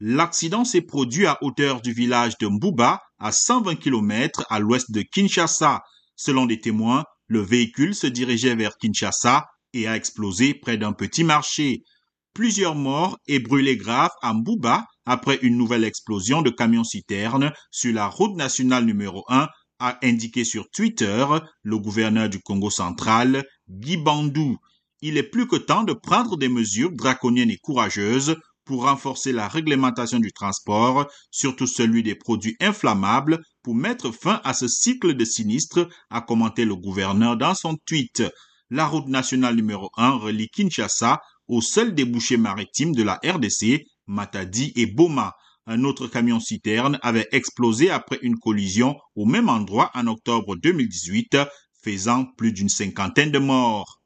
L'accident s'est produit à hauteur du village de Mbuba, à 120 km à l'ouest de Kinshasa. Selon des témoins, le véhicule se dirigeait vers Kinshasa et a explosé près d'un petit marché. Plusieurs morts et brûlés graves à Mbuba après une nouvelle explosion de camions-citernes sur la route nationale numéro 1 a indiqué sur Twitter le gouverneur du Congo central, Guy Bandou. Il est plus que temps de prendre des mesures draconiennes et courageuses pour renforcer la réglementation du transport, surtout celui des produits inflammables, pour mettre fin à ce cycle de sinistres, a commenté le gouverneur dans son tweet. La route nationale numéro 1 relie Kinshasa au seul débouché maritime de la RDC, Matadi et Boma. Un autre camion-citerne avait explosé après une collision au même endroit en octobre 2018, faisant plus d'une cinquantaine de morts.